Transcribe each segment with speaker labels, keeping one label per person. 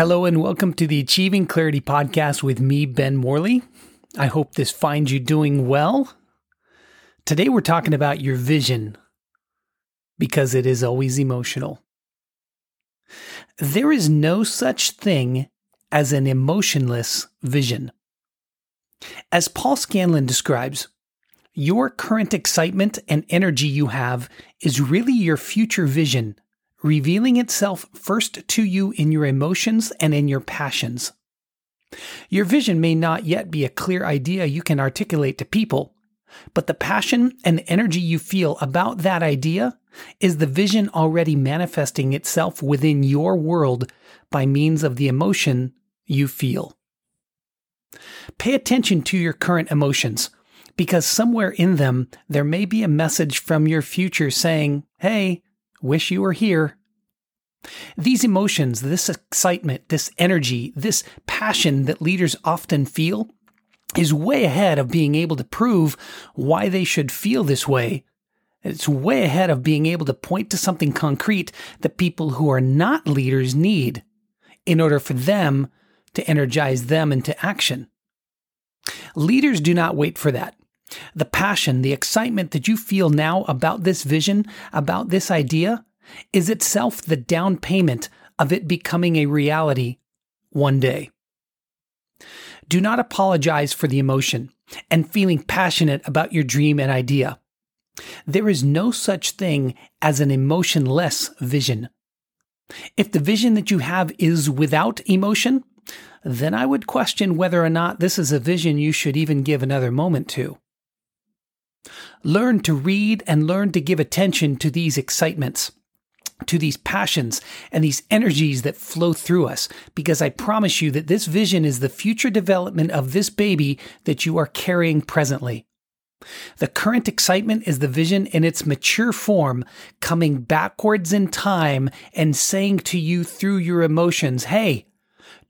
Speaker 1: Hello and welcome to the Achieving Clarity podcast with me, Ben Morley. I hope this finds you doing well. Today we're talking about your vision because it is always emotional. There is no such thing as an emotionless vision. As Paul Scanlon describes, your current excitement and energy you have is really your future vision revealing itself first to you in your emotions and in your passions. Your vision may not yet be a clear idea you can articulate to people, but the passion and energy you feel about that idea is the vision already manifesting itself within your world by means of the emotion you feel. Pay attention to your current emotions because somewhere in them there may be a message from your future saying, Hey, Wish you were here. These emotions, this excitement, this energy, this passion that leaders often feel is way ahead of being able to prove why they should feel this way. It's way ahead of being able to point to something concrete that people who are not leaders need in order for them to energize them into action. Leaders do not wait for that. The passion, the excitement that you feel now about this vision, about this idea, is itself the down payment of it becoming a reality one day. Do not apologize for the emotion and feeling passionate about your dream and idea. There is no such thing as an emotionless vision. If the vision that you have is without emotion, then I would question whether or not this is a vision you should even give another moment to. Learn to read and learn to give attention to these excitements, to these passions and these energies that flow through us, because I promise you that this vision is the future development of this baby that you are carrying presently. The current excitement is the vision in its mature form, coming backwards in time and saying to you through your emotions, Hey,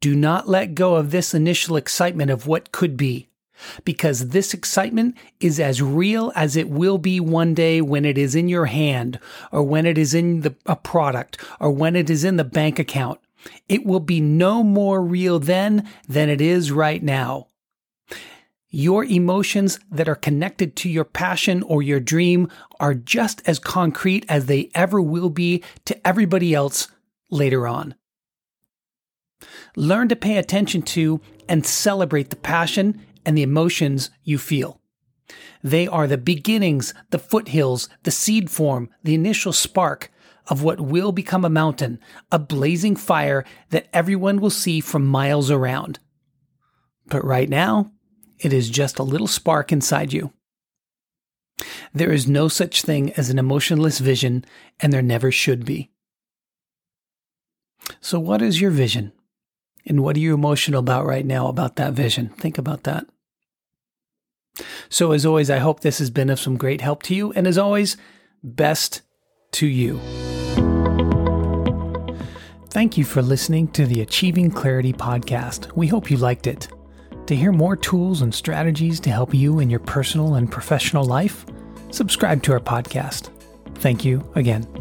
Speaker 1: do not let go of this initial excitement of what could be because this excitement is as real as it will be one day when it is in your hand or when it is in the, a product or when it is in the bank account. It will be no more real then than it is right now. Your emotions that are connected to your passion or your dream are just as concrete as they ever will be to everybody else later on. Learn to pay attention to and celebrate the passion and the emotions you feel. They are the beginnings, the foothills, the seed form, the initial spark of what will become a mountain, a blazing fire that everyone will see from miles around. But right now, it is just a little spark inside you. There is no such thing as an emotionless vision, and there never should be. So, what is your vision? And what are you emotional about right now about that vision? Think about that. So, as always, I hope this has been of some great help to you. And as always, best to you. Thank you for listening to the Achieving Clarity podcast. We hope you liked it. To hear more tools and strategies to help you in your personal and professional life, subscribe to our podcast. Thank you again.